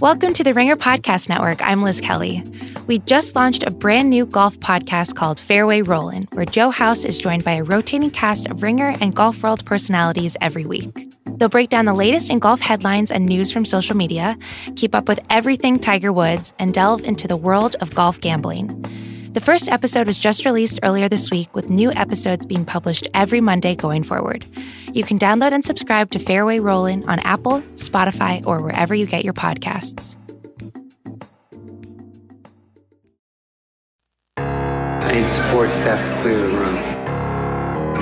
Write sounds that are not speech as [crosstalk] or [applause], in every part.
Welcome to the Ringer Podcast Network. I'm Liz Kelly. We just launched a brand new golf podcast called Fairway Rollin', where Joe House is joined by a rotating cast of Ringer and Golf World personalities every week. They'll break down the latest in golf headlines and news from social media, keep up with everything Tiger Woods, and delve into the world of golf gambling. The first episode was just released earlier this week, with new episodes being published every Monday going forward. You can download and subscribe to Fairway Rollin' on Apple, Spotify, or wherever you get your podcasts. I need support staff to clear the room.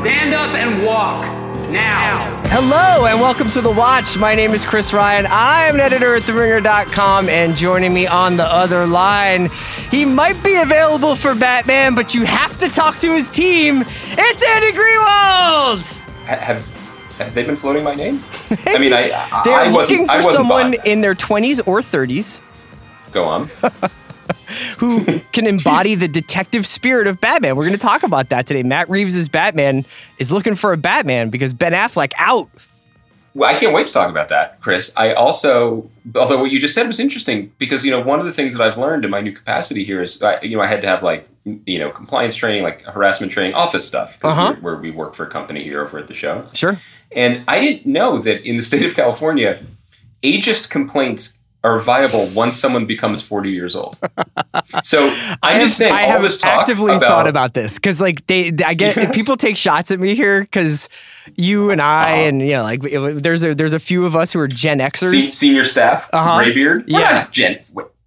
Stand up and walk now. Hello and welcome to The Watch. My name is Chris Ryan. I am an editor at TheRinger.com and joining me on the other line, he might be available for Batman, but you have to talk to his team. It's Andy Greenwald! Ha- have have they been floating my name? I mean, I, [laughs] I They're I wasn't, looking I for wasn't someone bought. in their 20s or 30s Go on. [laughs] [laughs] who can embody the detective spirit of Batman. We're going to talk about that today. Matt Reeves' Batman is looking for a Batman because Ben Affleck out. Well, I can't wait to talk about that, Chris. I also, although what you just said was interesting, because you know one of the things that I've learned in my new capacity here is, I, you know, I had to have like you know compliance training, like harassment training, office stuff, Uh-huh. where we work for a company here over at the show. Sure. And I didn't know that in the state of California, ageist complaints are viable once someone becomes 40 years old. So [laughs] I'm just saying, I all have this talk actively about, thought about this because, like, they, I get [laughs] people take shots at me here because you and I, Uh-huh. and you know, like, it- there's a there's a few of us who are Gen Xers. Se- senior staff, Uh-huh. gray beard. We're Yeah. not Gen.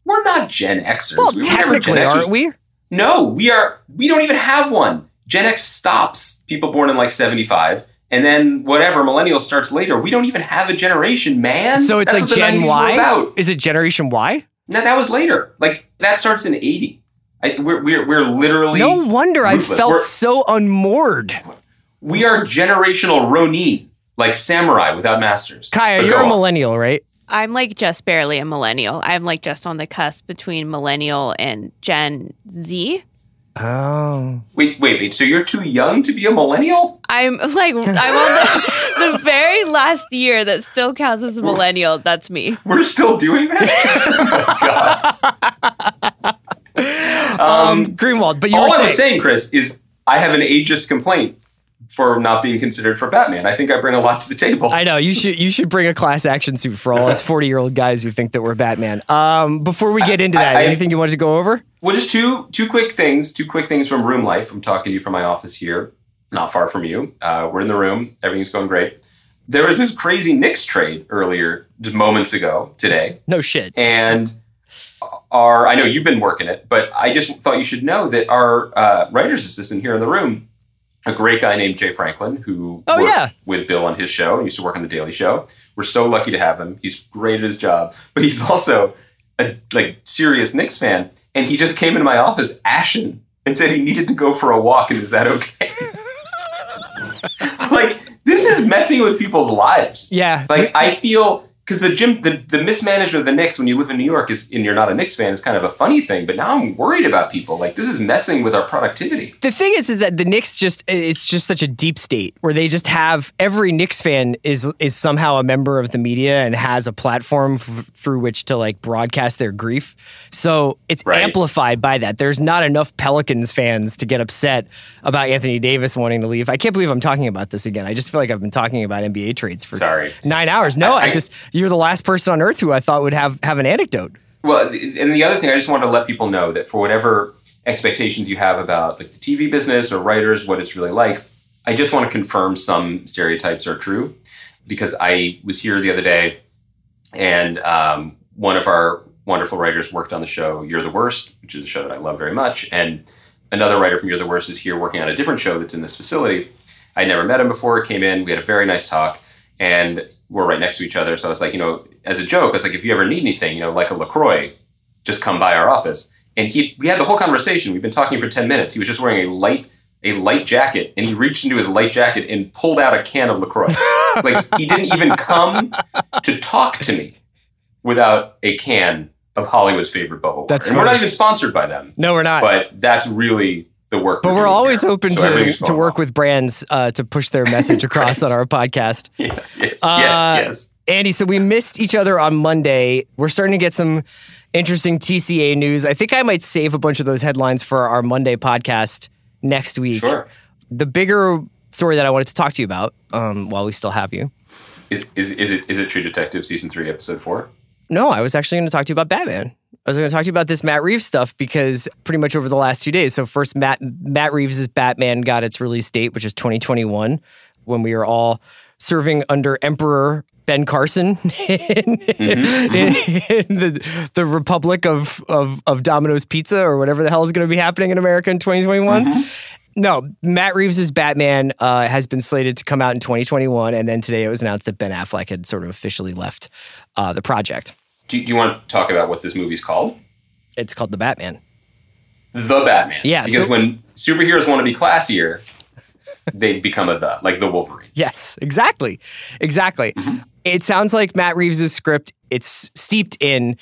We're not Gen Xers. well, we, technically, Gen Xers. aren't we? No, we are. We don't even have one. Gen X stops people born in like 75, and then whatever millennial starts later. We don't even have a generation, man. So it's That's like Gen 90s were Y. About. Is it Generation Y? No, that was later. Like that starts in 80. I, we're, we're we're literally No wonder I felt We're- so unmoored. we are generational Ronin, like samurai without masters. Kaya, But you're go a on. millennial, right? I'm like just barely a millennial. I'm like just on the cusp between millennial and Gen Z. Oh, Wait, wait, wait. So you're too young to be a millennial? I'm like I'm on the, [laughs] the very last year that still counts as a millennial. That's me. We're still doing this? [laughs] oh my God. um, Greenwald. But you All were I saying, was saying, Chris, is I have an ageist complaint for not being considered for Batman. I think I bring a lot to the table. I know you should you should bring a class action suit for all us [laughs] forty year old guys who think that we're Batman. Um, before we get into I- that, I- anything you wanted to go over? well, just two two quick things. Two quick things from room life. I'm talking to you from my office here, not far from you. Uh, we're in the room. Everything's going great. There was this crazy Knicks trade earlier, just moments ago today. No shit. and our I know you've been working it, but I just thought you should know that our uh, writer's assistant here in the room, a great guy named Jay Franklin, who Oh, worked yeah. with Bill on his show, used to work on the Daily Show. We're so lucky to have him. He's great at his job, but he's also a like serious Knicks fan, and he just came into my office ashen and said he needed to go for a walk, and is that okay? [laughs] like this is messing with people's lives. Yeah. Like I feel because the gym, the, the mismanagement of the Knicks when you live in New York is, and you're not a Knicks fan, is kind of a funny thing. But now I'm worried about people. Like this is messing with our productivity. the thing is, is that the Knicks just it's just such a deep state where they just have every Knicks fan is is somehow a member of the media and has a platform f- through which to like broadcast their grief. So it's Right. amplified by that. There's not enough Pelicans fans to get upset about Anthony Davis wanting to leave. I can't believe I'm talking about this again. I just feel like I've been talking about NBA trades for Sorry. nine hours. No, I, I- I- just you're the last person on earth who I thought would have have an anecdote. Well, and the other thing, I just want to let people know that for whatever expectations you have about like the TV business or writers, what it's really like, I just want to confirm some stereotypes are true because I was here the other day and um, one of our wonderful writers worked on the show You're the Worst, which is a show that I love very much, and another writer from You're the Worst is here working on a different show that's in this facility. I never met him before. Came in, we had a very nice talk, and we're right next to each other. So I was like, you know, as a joke, I was like, if you ever need anything, you know, like a Lacroix, just come by our office. And he, we had the whole conversation. We've been talking for ten minutes. He was just wearing a light, a light jacket, and he reached into his light jacket and pulled out a can of Lacroix. [laughs] like he didn't even come to talk to me without a can of Hollywood's favorite bubble water. That's and we're not even sponsored by them, No, we're not. but that's really the work. But we're always here. open So to, to work with brands uh, to push their message [laughs] across on our podcast. [laughs] Yeah, yes, Uh, yes, yes. Andy, so we missed each other on Monday. We're starting to get some interesting TCA news. I think I might save a bunch of those headlines for our Monday podcast next week. Sure. The bigger story that I wanted to talk to you about, um, while we still have you. Is, is, is it is it True Detective season three episode four? No, I was actually going to talk to you about Batman. I was going to talk to you about this Matt Reeves stuff because pretty much over the last two days. So first, Matt Matt Reeves' Batman got its release date, which is 2021, when we are all serving under Emperor Ben Carson [laughs] in, Mm-hmm, in the the Republic of, of of Domino's Pizza or whatever the hell is going to be happening in America in 2021. Mm-hmm. No, Matt Reeves' Batman uh, has been slated to come out in 2021, and then today it was announced that Ben Affleck had sort of officially left uh, the project. Do, do you want to talk about what this movie's called? It's called The Batman. The Batman. Yeah, Because so- when superheroes want to be classier, they become a the, like the Wolverine. Yes, exactly. Exactly. It sounds like Matt Reeves' script, it's steeped in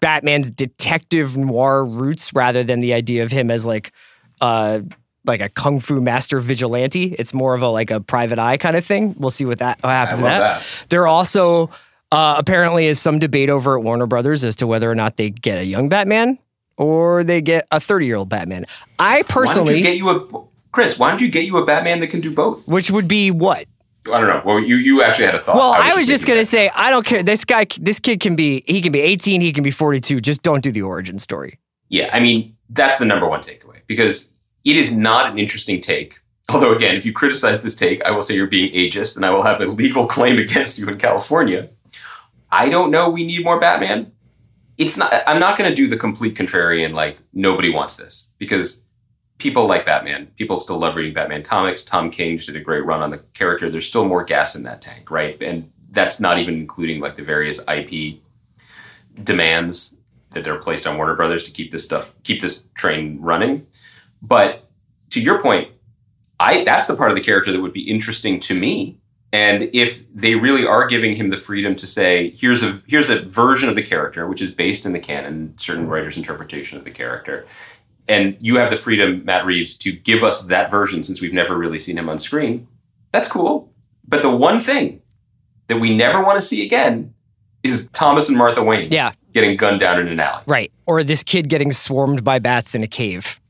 Batman's detective noir roots rather than the idea of him as like uh like a kung fu master vigilante. It's more of a like a private eye kind of thing. We'll see what that what happens I to love that. that. There also uh, apparently is some debate over at Warner Brothers as to whether or not they get a young Batman or they get a 30 year old Batman. I personally, you get you a Chris? Why don't you get you a Batman that can do both? which would be what? I don't know. Well, you you actually had a thought. Well, I was just gonna that. say I don't care. This guy, this kid can be. He can be 18. He can be 42. Just don't do the origin story. Yeah, I mean that's the number one takeaway because it is not an interesting take. Although again, if you criticize this take, I will say you're being ageist, and I will have a legal claim [laughs] against you in California. I don't know. We need more Batman. It's not. I'm not going to do the complete contrarian. Like nobody wants this because people like Batman. People still love reading Batman comics. Tom King just did a great run on the character. There's still more gas in that tank, right? And that's not even including like the various IP demands that are placed on Warner Brothers to keep this stuff, keep this train running. But to your point, I that's the part of the character that would be interesting to me. And if they really are giving him the freedom to say, here's a here's a version of the character which is based in the canon, certain writers' interpretation of the character, and you have the freedom, Matt Reeves, to give us that version since we've never really seen him on screen, that's cool. But the one thing that we never want to see again is Thomas and Martha Wayne Yeah, getting gunned down in an alley. right. Or this kid getting swarmed by bats in a cave.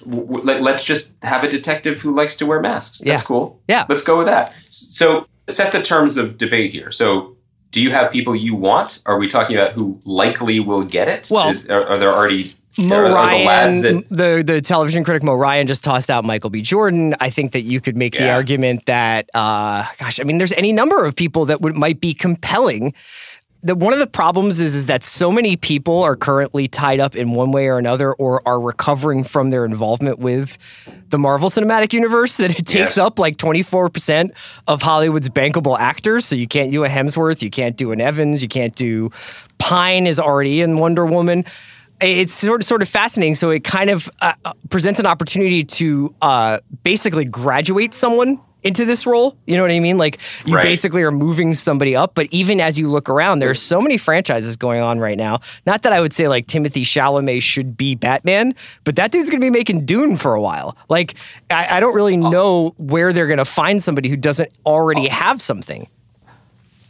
W- let, us just have a detective who likes to wear masks. That's Yeah. cool. Yeah. Let's go with that. So set the terms of debate here. So do you have people you want? Are we talking about who likely will get it? Well, Is- are, are there already Mo are, are the that the the television critic Mo Ryan just tossed out Michael B. Jordan. I think that you could make the argument that, uh, gosh, I mean, there's any number of people that would might be compelling. The, one of the problems is, is that so many people are currently tied up in one way or another or are recovering from their involvement with the Marvel Cinematic Universe that it takes Yes. up like 24% of Hollywood's bankable actors. So you can't do a Hemsworth, you can't do an Evans, you can't do Pine is already in Wonder Woman. It's sort of sort of fascinating. So it kind of uh, uh, presents an opportunity to uh, basically graduate someone into this role. You know what I mean? Like you Right. basically are moving somebody up. But even as you look around, there's so many franchises going on right now. Not that I would say like Timothée Chalamet should be Batman, but that dude's going to be making Dune for a while. Like I, I don't really know where they're going to find somebody who doesn't already have something.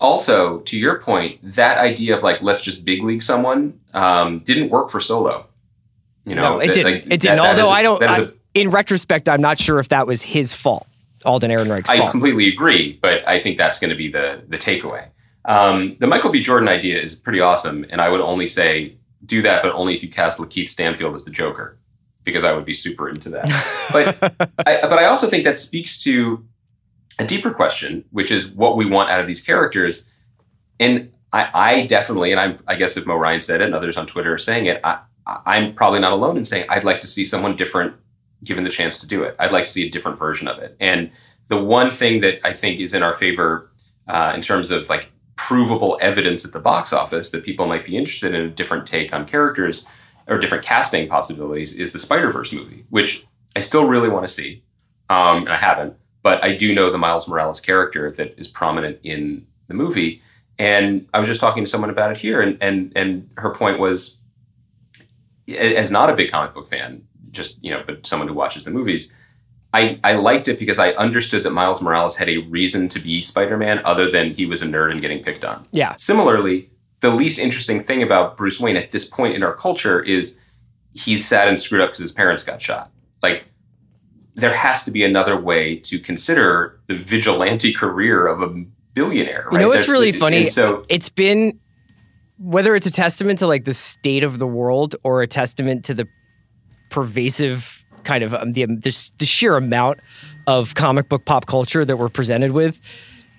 also to your point that idea of like let's just big league someone um, didn't work for Solo. You know, No, it that- didn't. like, it didn't. that- Although I don't. I- a- in retrospect, I'm not sure if that was his fault. Alden Ehrenreich's I fault. completely agree, but I think that's going to be the the takeaway. Um, the Michael B. Jordan idea is pretty awesome, and I would only say do that, but only if you cast Lakeith Stanfield as the Joker, because I would be super into that. [laughs] but I, but I also think that speaks to a deeper question, which is what we want out of these characters. And I, I definitely, and I'm, I guess if Mo Ryan said it, and others on Twitter are saying it, I, I'm probably not alone in saying I'd like to see someone different given the chance to do it. I'd like to see a different version of it. And the one thing that I think is in our favor uh, in terms of like provable evidence at the box office that people might be interested in a different take on characters or different casting possibilities is the Spider Verse movie, which I still really want to see. Um, and I haven't, but I do know the Miles Morales character that is prominent in the movie. And I was just talking to someone about it here, and and and her point was, as not a big comic book fan, just you know, but someone who watches the movies, I, I liked it because I understood that Miles Morales had a reason to be Spider Man other than he was a nerd and getting picked on. Yeah. Similarly, the least interesting thing about Bruce Wayne at this point in our culture is he's sad and screwed up because his parents got shot. Like, there has to be another way to consider the vigilante career of a billionaire. You know right? what's There's- really funny? So it's been whether it's a testament to like the state of the world or a testament to the pervasive kind of um, the, the the sheer amount of comic book pop culture that we're presented with.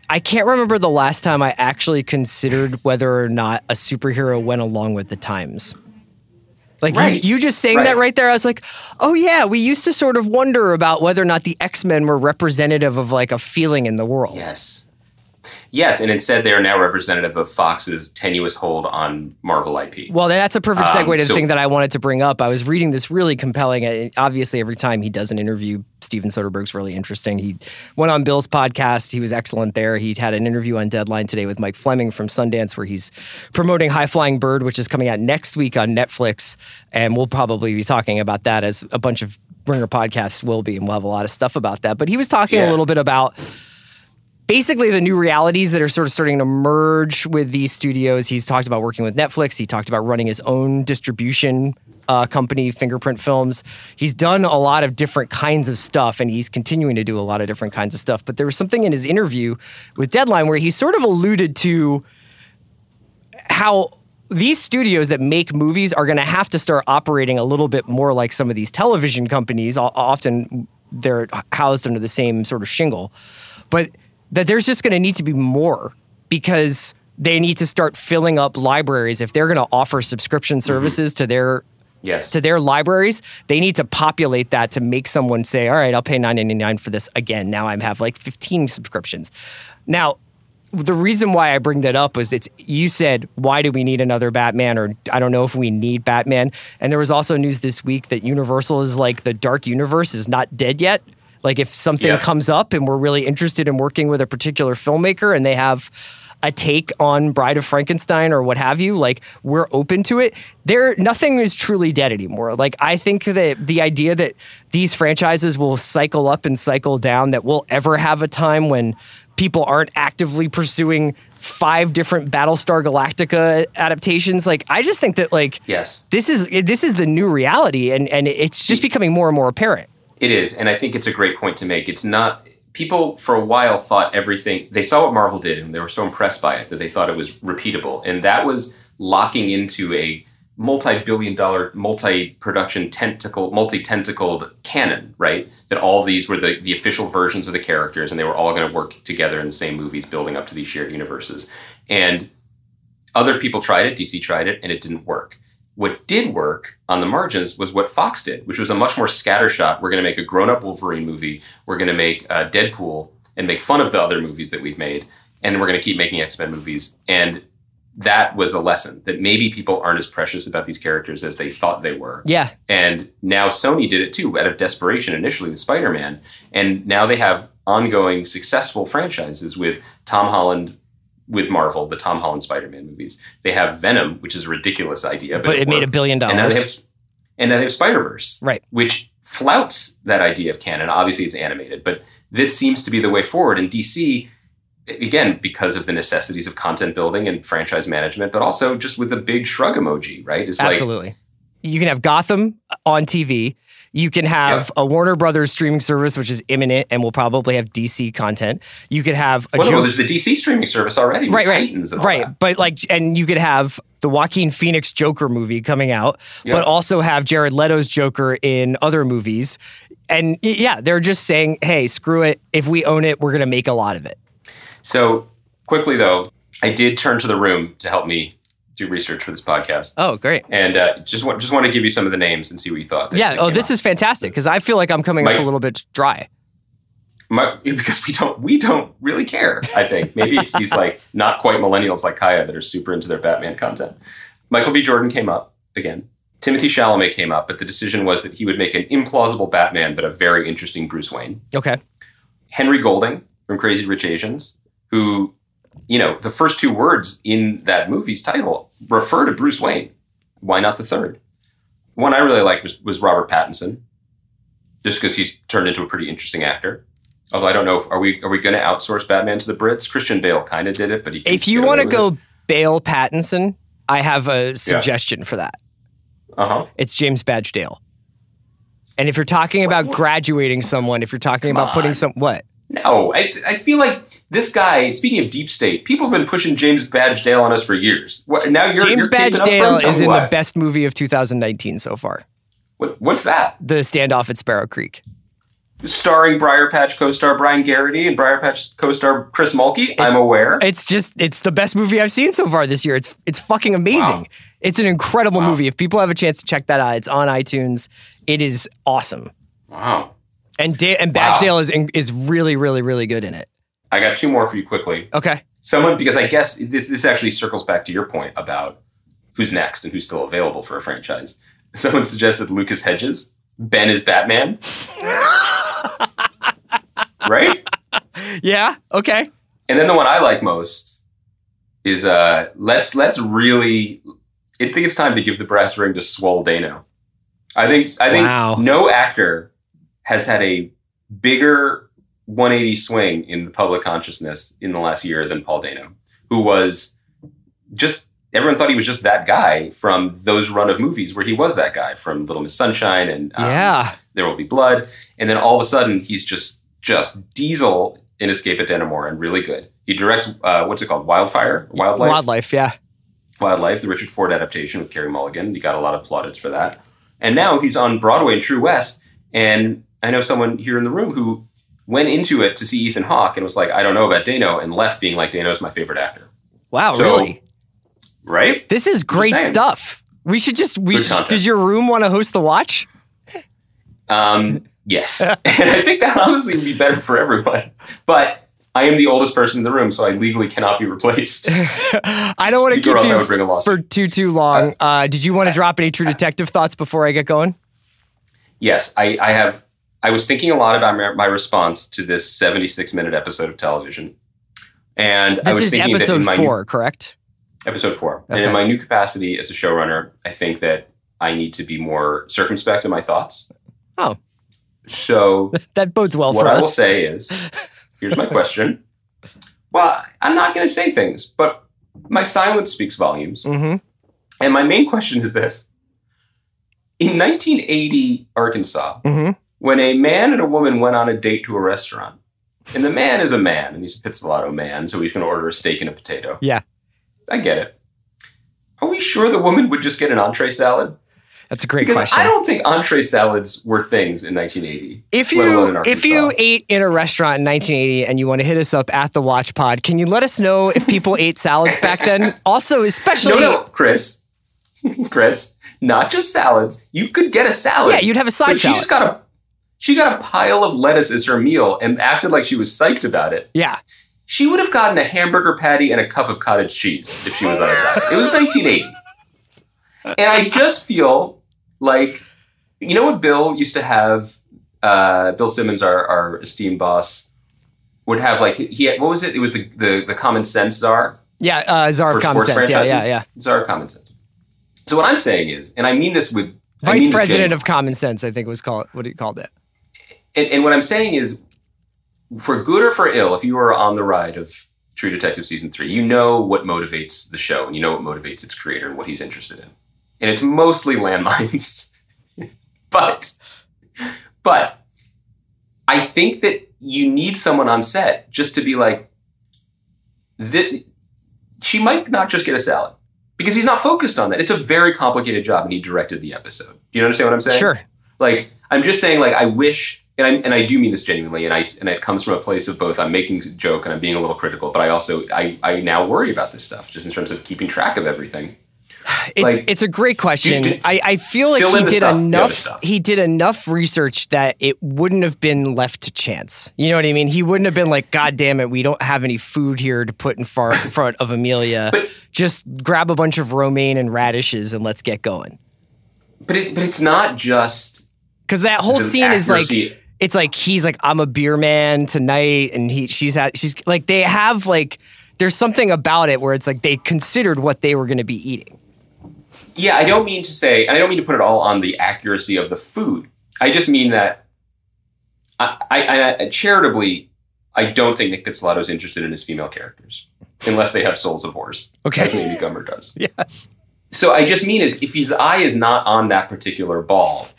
I can't remember the last time I actually considered whether or not a superhero went along with the times. Like you- you, just saying Right. that right there, I was like, oh yeah, we used to sort of wonder about whether or not the X Men were representative of like a feeling in the world. Yes. Yes, and instead they are now representative of Fox's tenuous hold on Marvel IP. Well, that's a perfect segue Um, to the so- thing that I wanted to bring up. I was reading this really compelling. Obviously, every time he does an interview, Steven Soderbergh's really interesting. He went on Bill's podcast. He was excellent there. He had an interview on Deadline today with Mike Fleming from Sundance, where he's promoting High Flying Bird, which is coming out next week on Netflix. And we'll probably be talking about that as a bunch of Ringer podcasts will be, and we'll have a lot of stuff about that. But he was talking a little bit about basically the new realities that are sort of starting to merge with these studios. He's talked about working with Netflix. He talked about running his own distribution uh, company, Fingerprint Films. He's done a lot of different kinds of stuff, and he's continuing to do a lot of different kinds of stuff. But there was something in his interview with Deadline where he sort of alluded to how these studios that make movies are going to have to start operating a little bit more like some of these television companies. Often they're housed under the same sort of shingle, but that there's just going to need to be more because they need to start filling up libraries if they're going to offer subscription mm-hmm. services to their yes. to their libraries, they need to populate that to make someone say, "All right, I'll pay nine ninety nine for this again." Now I have like fifteen subscriptions. Now, the reason why I bring that up was it's you said, "Why do we need another Batman?" or I don't know if we need Batman. And there was also news this week that Universal is like the Dark Universe is not dead yet. Like if something Yeah. comes up and we're really interested in working with a particular filmmaker and they have a take on Bride of Frankenstein or what have you, like we're open to it. There nothing is truly dead anymore. Like I think that the idea that these franchises will cycle up and cycle down, that we'll ever have a time when people aren't actively pursuing five different Battlestar Galactica adaptations. Like I just think that like yes. this is this is the new reality and, and it's just becoming more and more apparent. It is, and I think it's a great point to make. It's not people for a while thought everything they saw what Marvel did and they were so impressed by it that they thought it was repeatable. And that was locking into a multi-billion dollar multi-production tentacle multi-tentacled canon, right? That all these were the, the official versions of the characters and they were all going to work together in the same movies building up to these shared universes. And other people tried it, DC tried it, and it didn't work. What did work on the margins was what Fox did, which was a much more scattershot. We're going to make a grown-up Wolverine movie. We're going to make uh, Deadpool and make fun of the other movies that we've made, and we're going to keep making X-Men movies. And that was a lesson that maybe people aren't as precious about these characters as they thought they were. Yeah. And now Sony did it too, out of desperation initially with Spider Man. And now they have ongoing successful franchises with Tom Holland, with Marvel, the Tom Holland Spider Man movies. They have Venom, which is a ridiculous idea, but, But it made a billion And now they have, dollars. and now they have Spider Verse, Right. which flouts that idea of canon. Obviously, it's animated, but this seems to be the way forward. And DC, again, because of the necessities of content building and franchise management, but also just with a big shrug emoji, right? It's like Absolutely. you can have Gotham on TV. You can have a Warner Brothers streaming service, which is imminent and will probably have DC content. You could have a Well, Jo- no, there's the DC streaming service already. with right, right, Titans and all right. that. But like, and you could have the Joaquin Phoenix Joker movie coming out, Yeah. but also have Jared Leto's Joker in other movies. And yeah, they're just saying, "Hey, screw it. If we own it, we're going to make a lot of it." So quickly though, I did turn to the room to help me do research for this podcast, Oh, great. and uh, just want just want to give you some of the names and see what you thought. that- Yeah. that Oh, this up. is fantastic because I feel like I'm coming up a little bit dry. My, because we don't we don't really care. I think maybe it's these like not quite millennials like Kaya that are super into their Batman content. Michael B. Jordan came up again. Timothée Chalamet came up, but the decision was that he would make an implausible Batman, but a very interesting Bruce Wayne. Okay. Henry Golding from Crazy Rich Asians, who, you know, the first two words in that movie's title refer to Bruce Wayne. Why not the third? One I really liked was, was Robert Pattinson. just because he's turned into a pretty interesting actor. Although I don't know, if, are we are we going to outsource Batman to the Brits? Christian Bale kind of did it, but he. If you want to go Bale Pattinson, I have a suggestion for that. uh huh. It's James Badge Dale. And if you're talking about graduating someone, if you're talking about putting on. some what? No, I, I feel like this guy. Speaking of deep state, people have been pushing James Badge Dale on us for years. What, now you're James you're Badge keeping up for him? Dale is in why. the best movie of 2019 so far. What, what's that? The standoff at Sparrow Creek. Starring Briar Patch co-star Brian Geraghty and Briar Patch co-star Chris Mulkey. I'm aware. It's just it's the best movie I've seen so far this year. It's it's fucking amazing. Wow. It's an incredible movie. If people have a chance to check that out, it's on iTunes. It is awesome. wow. And da- and Badge Wow. Is in- is really really really good in it. I got two more for you quickly. Okay. Someone, because I guess this this actually circles back to your point about who's next and who's still available for a franchise. [laughs] Someone suggested Lucas Hedges. Ben is Batman. [laughs] right? Yeah. Okay. And then the one I like most is uh let's let's really I think it's time to give the brass ring to Swole Dano. I think I think Wow. no actor has had a bigger 180 swing in the public consciousness in the last year than Paul Dano, who was just everyone thought he was just that guy from those run of movies where he was that guy from Little Miss Sunshine and um, yeah. There Will Be Blood, and then all of a sudden he's just just diesel in Escape at Dannemora and really good. He directs uh, what's it called, Wildfire, Wildlife, Wildlife. Yeah. Wildlife, the Richard Ford adaptation with Carey Mulligan. He got a lot of plaudits for that, and now he's on Broadway in True West. And I know someone here in the room who went into it to see Ethan Hawke and was like, I don't know about Dano, and left being like, Dano's my favorite actor. Wow. So- really. Right? This is great stuff. We should just we should, does your room want to host the watch? Um, yes. [laughs] and I think that honestly would be better for everyone. But I am the oldest person in the room, so I legally cannot be replaced. [laughs] I don't want to keep you would bring a lawsuit. for too too long. Uh, did you want to drop any True Detective thoughts before I get going? yes, I, I have. I was thinking a lot about my, my response to this 76 minute episode of television. And I This was is thinking that episode in my four, correct? Episode four. And in my new capacity as a showrunner, I think that I need to be more circumspect in my thoughts. Oh. So [laughs] That bodes well for us. what I will say is here's my question. [laughs] Well, I'm not going to say things, but my silence speaks volumes. hmm And my main question is this In 1980 Arkansas, hmm when a man and a woman went on a date to a restaurant, and the man is a man, and he's a Pizzolatto man, so he's going to order a steak and a potato. Yeah. I get it. Are we sure the woman would just get an entree salad? That's a great Because question. I don't think entree salads were things in 1980. if you if you ate in a restaurant in 1980 and you want to hit us up at the Watch Pod, can you let us know if people [laughs] ate salads back then? Also, especially No, no, Chris. [laughs] Chris, not just salads. You could get a salad. Yeah, you'd have a side but salad. just got a she got a pile of lettuce as her meal and acted like she was psyched about it. yeah, She would have gotten a hamburger patty and a cup of cottage cheese if she was on a diet. It was 1980. And I just feel like you know what Bill used to have uh, Bill Simmons, our, our esteemed boss, would have like he had what was it? It was the the, the common sense czar yeah, uh, Czar of Common Sense. Yeah, yeah, yeah. Czar of common sense. So what I'm saying is, and I mean this with I Vice mean President of Common Sense, I think was called what he called it. And, and what I'm saying is, for good or for ill, if you are on the ride of True Detective season three, you know what motivates the show, and you know what motivates its creator and what he's interested in, and it's mostly landmines. [laughs] but, but, I think that you need someone on set just to be like, that she might not just get a salad because he's not focused on that. It's a very complicated job, and he directed the episode. Do you understand what I'm saying? Sure. like I'm just saying like I wish and I and I do mean this genuinely and I and it comes from a place of both I'm making a joke and I'm being a little critical but I also I I now worry about this stuff just in terms of keeping track of everything. It's Like, it's a great question. I, I feel like he did stuff, enough. He did enough research that it wouldn't have been left to chance. You know what I mean? He wouldn't have been like, "God damn it, we don't have any food here to put in far in front of Amelia. But- Just grab a bunch of romaine and radishes and let's get going." But it but it's not just Because that whole scene is like, accuracy- it's like he's like, "I'm a beer man tonight," and he she's at she's like they have like there's something about it where it's like they considered what they were going to be eating. yeah, I don't mean to say and I don't mean to put it all on the accuracy of the food. I just mean that I, I, I charitably, I don't think Nick Pizzolatto is interested in his female characters unless they have souls of horse. Okay. Like Amy Gummer does. [laughs] Yes. So I just mean is if his eye is not on that particular ball,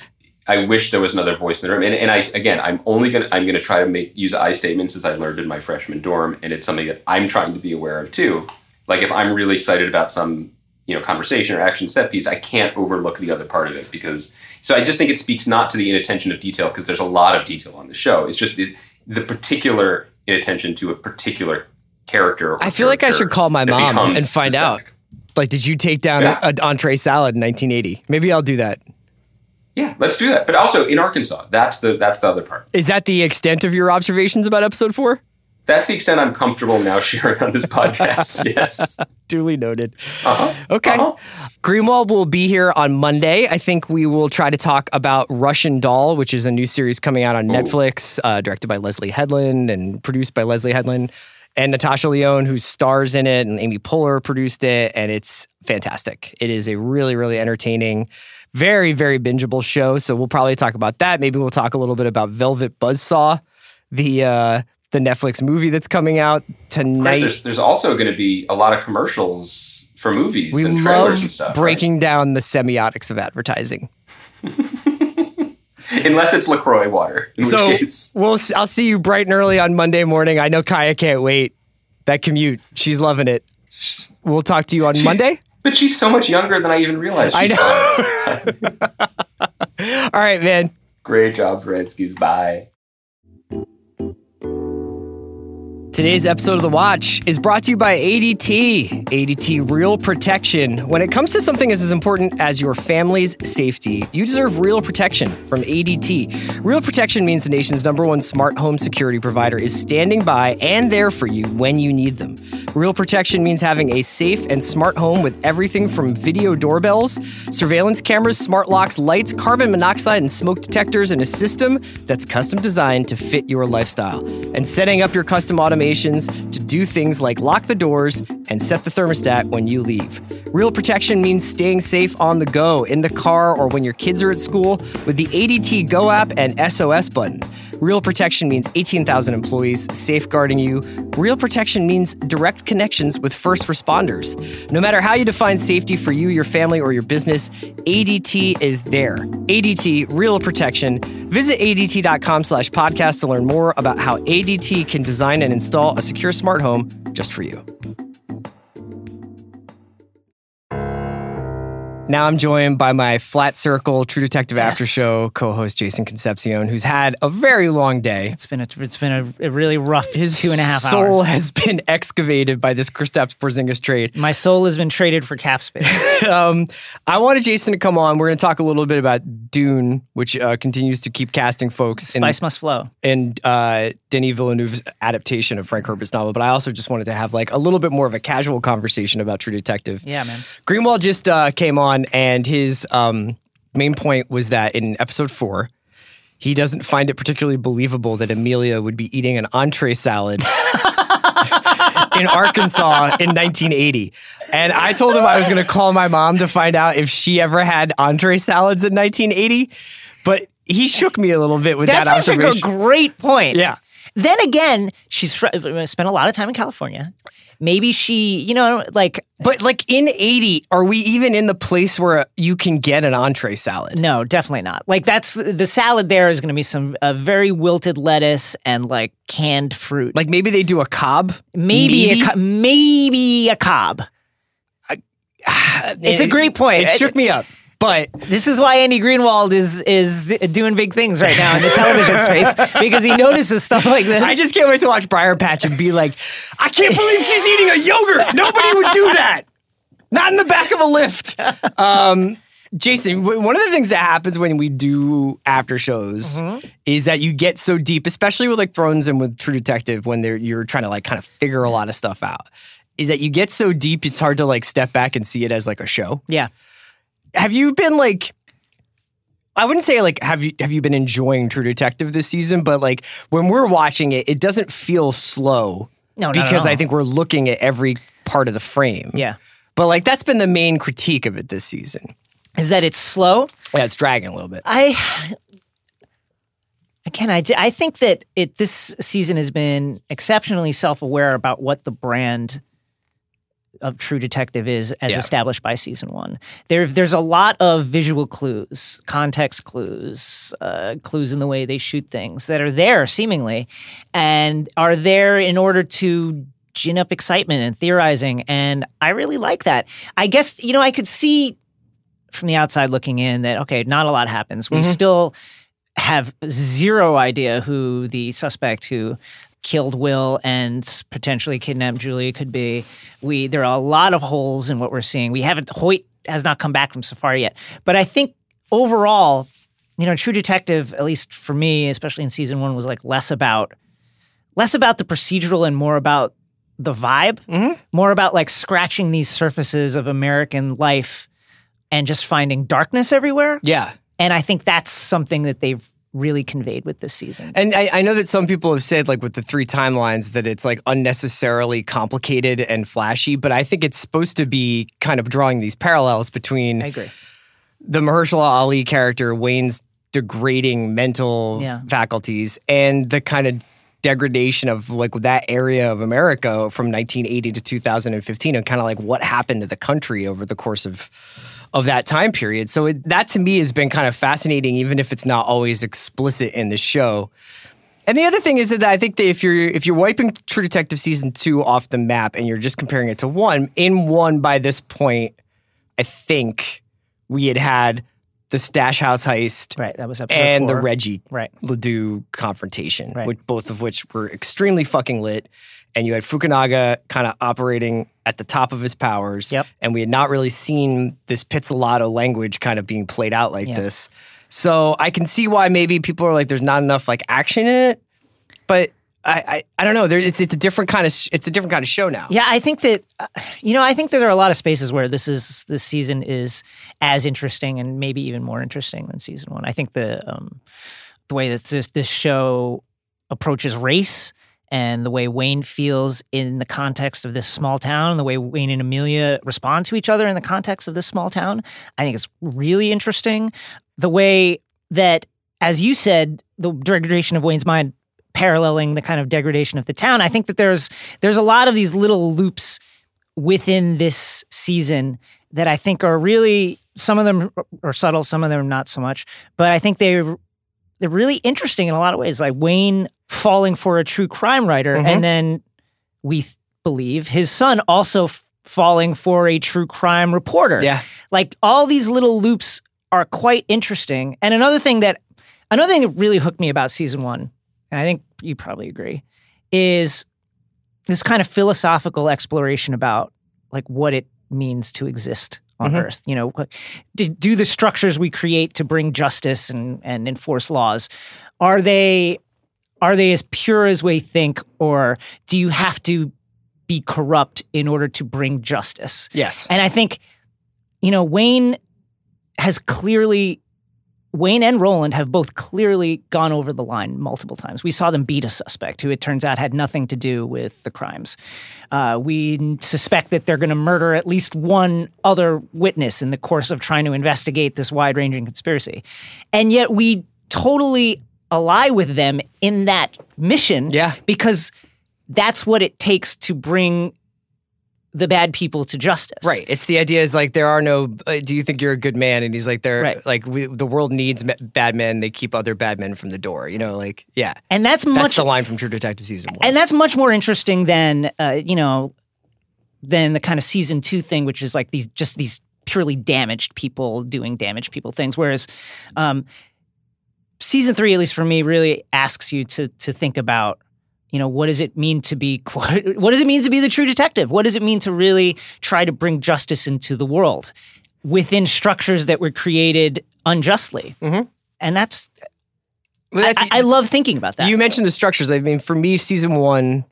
I wish there was another voice in the room. And, and I again, I'm only gonna I'm gonna try to make use I statements as I learned in my freshman dorm, and it's something that I'm trying to be aware of too. Like if I'm really excited about some you know conversation or action set piece, I can't overlook the other part of it because. So I just think it speaks not to the inattention of detail because there's a lot of detail on the show. It's just the, the particular inattention to a particular character. or I feel like I should call my mom and find out. Like, did you take down Yeah. an entree salad in 1980? Maybe I'll do that. Yeah, let's do that. But also in Arkansas, that's the that's the other part. Is that the extent of your observations about episode four? That's the extent I'm comfortable now [laughs] sharing on this podcast. [laughs] yes. Duly noted. Uh-huh. Okay. Uh-huh. Greenwald will be here on Monday. I think we will try to talk about Russian Doll, which is a new series coming out on Netflix, uh, directed by Leslie Headland and produced by Leslie Headland and Natasha Lyonne, who stars in it, and Amy Poehler produced it, and it's fantastic. It is a really, really entertaining, very, very bingeable show. So we'll probably talk about that. Maybe we'll talk a little bit about Velvet Buzzsaw, the uh, the Netflix movie that's coming out tonight. there's, there's also going to be a lot of commercials for movies we and trailers love and stuff. right? breaking down the semiotics of advertising. [laughs] Unless it's LaCroix water, in so which case. we'll I'll see you bright and early on Monday morning. I know Kaya can't wait. That commute, she's loving it. We'll talk to you on Monday. But she's so much younger than I even realized. I She's know. [laughs] All right, man. Great job, Redskins. Bye. Today's episode of The Watch is brought to you by ADT. ADT Real Protection. When it comes to something as important as your family's safety, you deserve real protection from ADT. Real Protection means the nation's number one smart home security provider is standing by and there for you when you need them. Real Protection means having a safe and smart home with everything from video doorbells, surveillance cameras, smart locks, lights, carbon monoxide, and smoke detectors in a system that's custom designed to fit your lifestyle. And setting up your custom automations to do things like lock the doors and set the thermostat when you leave. Real protection means staying safe on the go, in the car, or when your kids are at school with the ADT Go app and SOS button. Real protection means 18,000 employees safeguarding you. Real protection means direct connections with first responders. No matter how you define safety for you, your family, or your business, ADT is there. ADT Real Protection. Visit ADT.com slash podcast to learn more about how ADT can design and install a secure smart home just for you. Now I'm joined by my Flat Circle True Detective After Show co-host Jason Concepcion, who's had a very long day. It's been a, it's been a, a really rough His two and a half soul hours. Soul has been [laughs] excavated by this Kristaps Porzingis trade. My soul has been traded for cap space. [laughs] um, I wanted Jason to come on. We're going to talk a little bit about Dune, which uh, continues to keep casting folks in, Spice must flow. And uh, Denis Villeneuve's adaptation of Frank Herbert's novel. But I also just wanted to have like a little bit more of a casual conversation about True Detective. Yeah, man. Greenwald just uh, came on, and his um, main point was that in episode four, he doesn't find it particularly believable that Amelia would be eating an entree salad [laughs] in Arkansas in 1980. And I told him I was going to call my mom to find out if she ever had entree salads in 1980. But he shook me a little bit with That's that actually a great point. Yeah. Then again, she's fr- spent a lot of time in California. Maybe she, you know, like But like in 80, are we even in the place where you can get an entree salad? no, definitely not. Like that's the salad. There is going to be some uh, very wilted lettuce and like canned fruit. Like maybe they do a Cobb. maybe maybe? a co- maybe a Cobb. [sighs] It's a great point. It shook me up. But This is why Andy Greenwald is is doing big things right now in the television [laughs] space because he notices stuff like this. I just can't wait to watch Briar Patch and be like, I can't believe she's eating a yogurt. Nobody would do that. Not in the back of a lift. Um, Jason, one of the things that happens when we do after shows is that you get so deep, especially with like Thrones and with True Detective, when they're you're trying to like kind of figure a lot of stuff out. Is that you get so deep, it's hard to like step back and see it as like a show. yeah. Have you been like? I wouldn't say like have you have you been enjoying True Detective this season, but like when we're watching it, it doesn't feel slow. No, because I think we're looking at every part of the frame. Yeah. But like that's been the main critique of it this season. Is that it's slow? Yeah, it's dragging a little bit. I Again, I, I think that it this season has been exceptionally self aware about what the brand of True Detective is as Yeah. established by season one. There, there's a lot of visual clues, context clues, uh, clues in the way they shoot things that are there seemingly, and are there in order to gin up excitement and theorizing. And I really like that. I guess you know I could see from the outside looking in that okay, not a lot happens. We still have zero idea who the suspect who killed Will and potentially kidnapped Julie could be. We there are a lot of holes in what we're seeing. We haven't Hoyt has not come back from Safari yet, but I think overall, you know, True Detective, at least for me, especially in season one, was like less about less about the procedural and more about the vibe, mm-hmm. more about like scratching these surfaces of American life and just finding darkness everywhere. Yeah. And I think that's something that they've really conveyed with this season. And I, I know that some people have said, like with the three timelines, that it's like unnecessarily complicated and flashy, but I think it's supposed to be kind of drawing these parallels between I agree. the Mahershala Ali character, Wayne's degrading mental Yeah. faculties, and the kind of degradation of like that area of America from 1980 to 2015, and kind of like what happened to the country over the course of of that time period. So it, that to me has been kind of fascinating, even if it's not always explicit in the show. And the other thing is that I think that if you're if you're wiping True Detective season two off the map and you're just comparing it to one, in one by this point, I think we had had the Stash House heist Right. That was episode and the. Reggie Right. Ledoux confrontation, Right. which both of which were extremely fucking lit. And you had Fukunaga kind of operating at the top of his powers. Yep. And we had not really seen this Pizzolatto language kind of being played out like Yeah. this. So I can see why maybe people are like, there's not enough like action in it. But I, I, I don't know. There, it's, it's a different kind of sh- it's a different kind of show now. Yeah, I think that uh, you know, I think that there are a lot of spaces where this is this season is as interesting and maybe even more interesting than season one. I think the um, the way that this, this show approaches race and the way Wayne feels in the context of this small town, and the way Wayne and Amelia respond to each other in the context of this small town, I think it's really interesting. The way that, as you said, the degradation of Wayne's mind paralleling the kind of degradation of the town. I think that there's there's a lot of these little loops within this season that I think are really some of them are subtle, some of them not so much, but I think they're they're really interesting in a lot of ways. Like Wayne falling for a true crime writer, and mm-hmm. then we th- believe his son also f- falling for a true crime reporter. Yeah. like all these little loops are quite interesting. And another thing that another thing that really hooked me about season one, and I think you probably agree, is this kind of philosophical exploration about like what it means to exist on mm-hmm. Earth. You know, do, do the structures we create to bring justice and, and enforce laws are they are they as pure as we think, or do you have to be corrupt in order to bring justice? Yes. And I think, you know, Wayne has clearly, Wayne and Roland have both clearly gone over the line multiple times. We saw them beat a suspect who it turns out had nothing to do with the crimes. Uh, we suspect that they're going to murder at least one other witness in the course of trying to investigate this wide ranging conspiracy. And yet we totally ally with them in that mission Yeah. because that's what it takes to bring the bad people to justice. Right. It's the idea is like there are no. Uh, do you think you're a good man? And he's like, there. Right. Like we, the world needs bad men. They keep other bad men from the door. You know, like yeah. And that's That's much the line from True Detective season one. and that's much more interesting than uh, you know than the kind of season two thing, which is like these just these purely damaged people doing damaged people things. Whereas um, season three, at least for me, really asks you to to think about you know what does it mean to be [laughs] what does it mean to be the true detective? What does it mean to really try to bring justice into the world within structures that were created unjustly? Mm-hmm. And that's Well, I, that's- I love thinking about that. You mentioned the structures. I mean, for me, season one,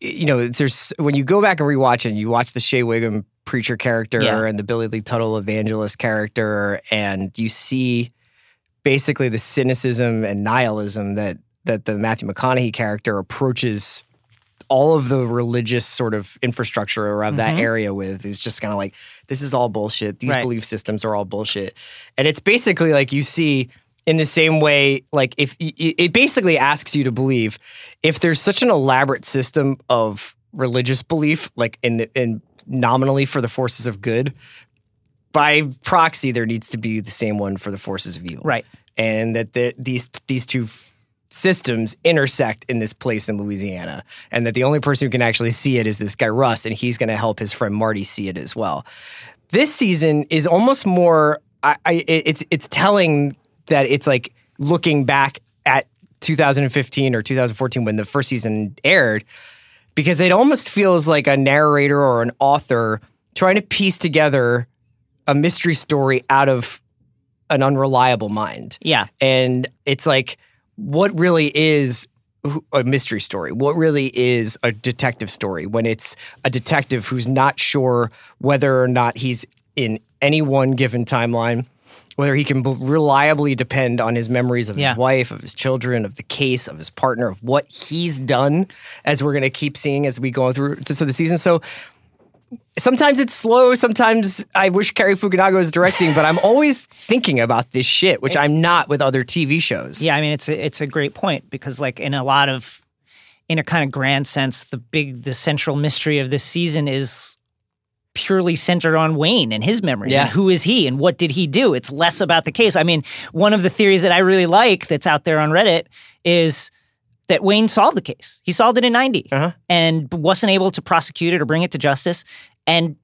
you know, there's when you go back and rewatch it, and you watch the Shea Wiggum preacher character Yeah. and the Billy Lee Tuttle evangelist character, and you see basically the cynicism and nihilism that that the Matthew McConaughey character approaches all of the religious sort of infrastructure around that mm-hmm. area with is just kind of like this is all bullshit. These Right. belief systems are all bullshit. And it's basically like you see in the same way, like if it basically asks you to believe if there's such an elaborate system of religious belief, like in in nominally for the forces of good, by proxy there needs to be the same one for the forces of evil, Right. And that the, these these two systems intersect in this place in Louisiana, and that the only person who can actually see it is this guy Rust, and he's going to help his friend Marty see it as well. This season is almost more. I, I it's it's telling that it's like looking back at 2015 or 2014 when the first season aired, because it almost feels like a narrator or an author trying to piece together a mystery story out of an unreliable mind. Yeah. And it's like, what really is a mystery story? What really is a detective story when it's a detective who's not sure whether or not he's in any one given timeline, whether he can reliably depend on his memories of Yeah. his wife, of his children, of the case, of his partner, of what he's done, as we're going to keep seeing as we go through so the season. So sometimes it's slow. Sometimes I wish Cary Fukunaga was directing, but I'm [laughs] always thinking about this shit, which I'm not with other TV shows. Yeah, I mean it's a, it's a great point because like in a lot of in a kind of grand sense, the big the central mystery of this season is purely centered on Wayne and his memories Yeah. and who is he and what did he do. It's less about the case. I mean, one of the theories that I really like that's out there on Reddit is that Wayne solved the case. He solved it in 90 Uh-huh. and wasn't able to prosecute it or bring it to justice and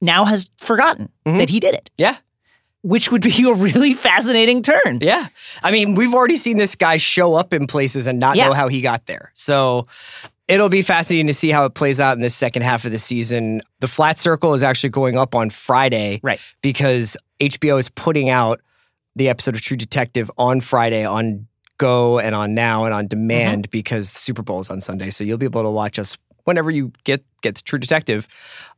now has forgotten Mhm. that he did it, Yeah. which would be [laughs] a really fascinating turn. Yeah. I mean, we've already seen this guy show up in places and not Yeah. know how he got there. So it'll be fascinating to see how it plays out in the second half of the season. The Flat Circle is actually going up on Friday. Right. Because HBO is putting out the episode of True Detective on Friday on Go and on Now and on demand Mm-hmm. because Super Bowl is on Sunday. So you'll be able to watch us whenever you get get to True Detective.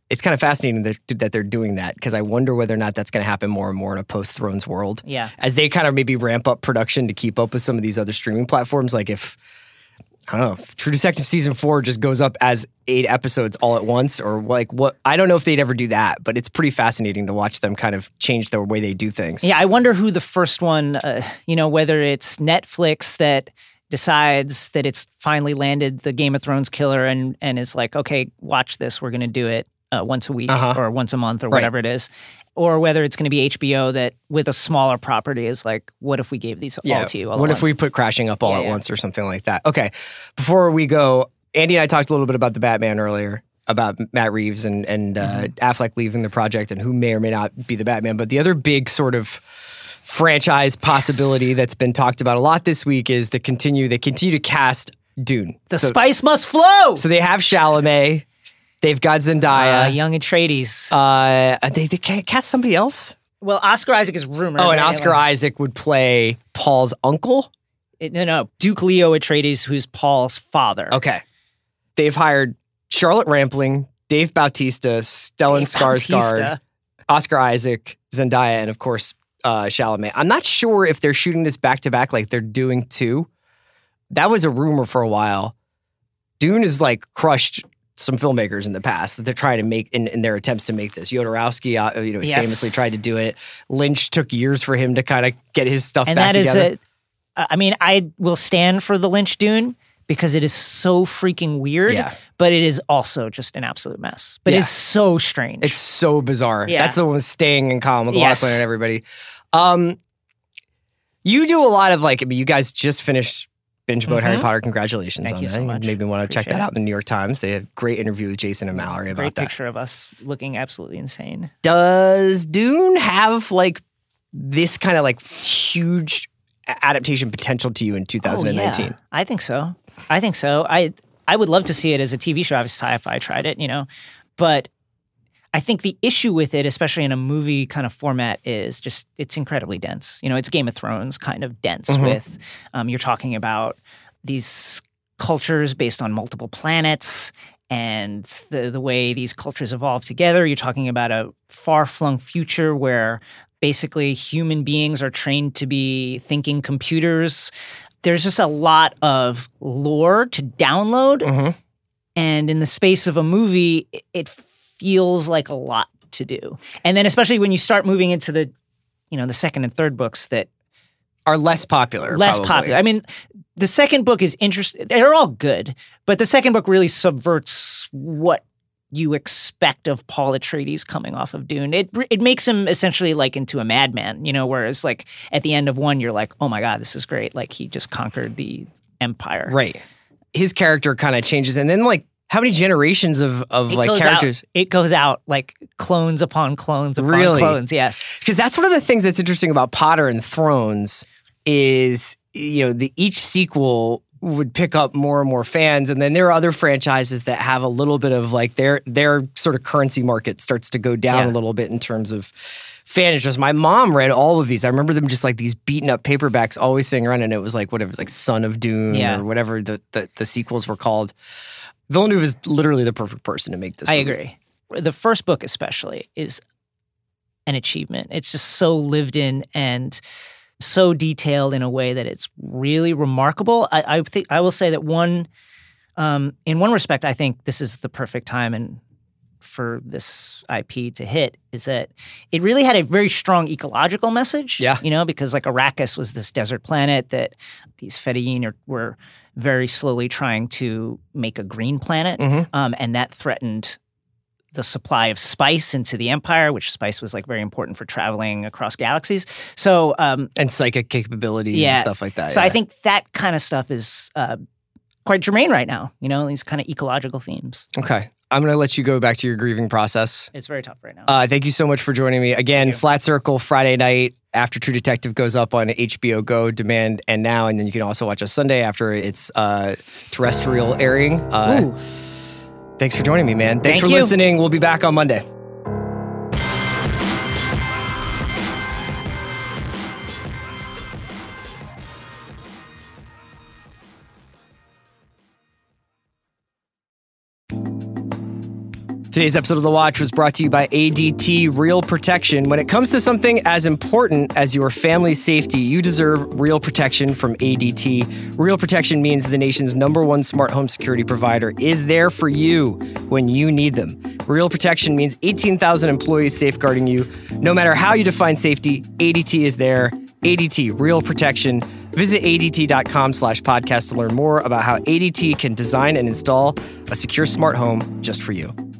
It's kind of fascinating that, that they're doing that because I wonder whether or not that's going to happen more and more in a post Thrones world Yeah. as they kind of maybe ramp up production to keep up with some of these other streaming platforms. Like if I don't know, if True Detective season four just goes up as eight episodes all at once, or like what I don't know if they'd ever do that, but it's pretty fascinating to watch them kind of change the way they do things. Yeah, I wonder who the first one, uh, you know, whether it's Netflix that decides that it's finally landed the Game of Thrones killer and and is like, okay, watch this, we're going to do it uh, once a week Uh-huh. or once a month or Right. whatever it is, or whether it's going to be HBO that with a smaller property is like, what if we gave these all to you? All what at if we put crashing up all Yeah, at yeah. once or something like that? Okay. Before we go, Andy and I talked a little bit about the Batman earlier, about Matt Reeves and and uh, Mm-hmm. Affleck leaving the project and who may or may not be the Batman. But the other big sort of franchise possibility that's been talked about a lot this week is the continue they continue to cast Dune. the so, spice must flow? so they have Chalamet, they've got uh, Zendaya. young Atreides. Uh, they, they cast somebody else. well, Oscar Isaac is rumored. Oh, and right? Oscar Isaac would play Paul's uncle. It- no, no, Duke Leto Atreides, who's Paul's father. Okay. They've hired Charlotte Rampling, Dave Bautista, Stellan Dave Skarsgård, Bautista. Oscar Isaac, Zendaya, and of course uh, Chalamet. I'm not sure if they're shooting this back to back like they're doing two. That was a rumor for a while. Dune is like crushed some filmmakers in the past that they're trying to make in, in their attempts to make this. Jodorowsky, uh, you know, Yes. famously tried to do it. Lynch took years for him to kind of get his stuff and back that is together. a I mean, I will stand for the Lynch Dune because it is so freaking weird, Yeah. but it is also just an absolute mess. But Yeah. it's so strange. It's so bizarre. Yeah. That's the one Sting and Kyle MacLachlan Yes. and everybody. Um, you do a lot of like, I mean, you guys just finished binge mode Harry Mhm. Potter. Congratulations Thank on you that. so much. Maybe want to check that out in the New York Times. They had a great interview with Jason and Mallory about Great that. picture of us looking absolutely insane. Does Dune have like this kind of like huge adaptation potential to you in Oh, 2019? yeah. I think so. I think so. I I would love to see it as a TV show. Obviously, sci-fi tried it, you know, but I think the issue with it, especially in a movie kind of format, is just it's incredibly dense. You know, it's Game of Thrones kind of dense. Mhm. With um, you're talking about these cultures based on multiple planets and the the way these cultures evolve together. You're talking about a far flung future where basically human beings are trained to be thinking computers. There's just a lot of lore to download. Mhm. And in the space of a movie, it- it feels like a lot to do. And then especially when you start moving into the, you know, the second and third books that are less popular. less probably. popular. I mean, the second book is interesting. They're all good, but the second book really subverts what you expect of Paul Atreides coming off of Dune. It it makes him essentially like into a madman, you know. Whereas like at the end of one, you're like, oh my god, this is great. Like he just conquered the empire. Right. His character kind of changes, and then like how many generations of of It like characters? Out, it goes out like clones upon clones upon Really? clones. Yes. because that's one of the things that's interesting about Potter and Thrones is you know the each sequel would pick up more and more fans and then there are other franchises that have a little bit of like their their sort of currency market starts to go down Yeah. a little bit in terms of fan interest. My mom read all of these. I remember them just like these beaten up paperbacks always sitting around and it was like whatever like Son of Dune Yeah. or whatever the, the the sequels were called. Villeneuve is literally the perfect person to make this. I movie. agree. The first book, especially, is an achievement. It's just so lived in and so detailed in a way that it's really remarkable. I, I think I will say that one, um, in one respect, I think this is the perfect time and for this IP to hit is that it really had a very strong ecological message. Yeah. you know, because like Arrakis was this desert planet that these Fedayeen are, were very slowly trying to make a green planet, Mhm. um, and that threatened the supply of spice into the empire, which spice was like very important for traveling across galaxies. So, um, And psychic capabilities Yeah. and stuff like that. so I think that kind of stuff is uh, quite germane right now. You know, these kind of ecological themes. Okay. I'm going to let you go back to your grieving process. It's very tough right now. Uh, thank you so much for joining me. Again. Flat Circle Friday night after True Detective goes up on HBO Go, Demand, and Now. And then you can also watch us Sunday after its uh, terrestrial airing. Uh. Thanks for joining me, man. Thanks Thank for you. listening. We'll be back on Monday. Today's episode of The Watch was brought to you by ADT Real Protection. When it comes to something as important as your family's safety, you deserve real protection from ADT. Real Protection means the nation's number one smart home security provider is there for you when you need them. Real Protection means 18,000 employees safeguarding you. No matter how you define safety, ADT is there. ADT Real Protection. Visit ADT.com slash podcast to learn more about how ADT can design and install a secure smart home just for you.